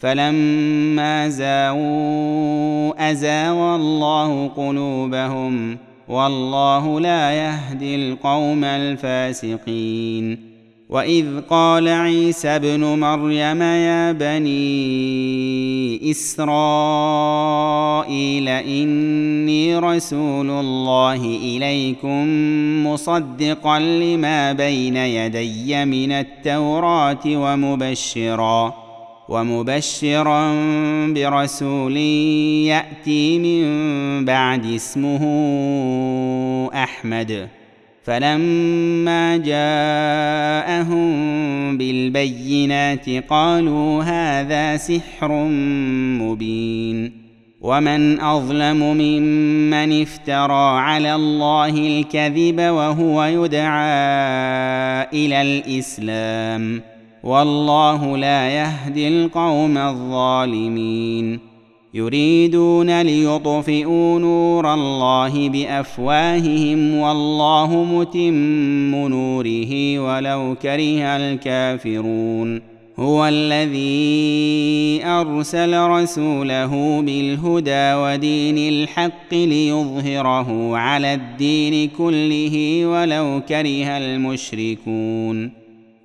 فلما زاووا أزاغ الله قلوبهم والله لا يهدي القوم الفاسقين. وإذ قال عيسى ابن مريم يا بني إسرائيل إني رسول الله إليكم مصدقا لما بين يدي من التوراة ومبشرا. ومبشرا برسول يأتي من بعد اسمه أحمد. فلما جاءهم بالبينات قالوا هذا سحر مبين. ومن أظلم ممن افترى على الله الكذب وهو يدعى إلى الإسلام. والله لا يهدي القوم الظالمين. يريدون ليطفئوا نور الله بأفواههم والله متم نوره ولو كره الكافرون. هو الذي أرسل رسوله بالهدى ودين الحق ليظهره على الدين كله ولو كره المشركون.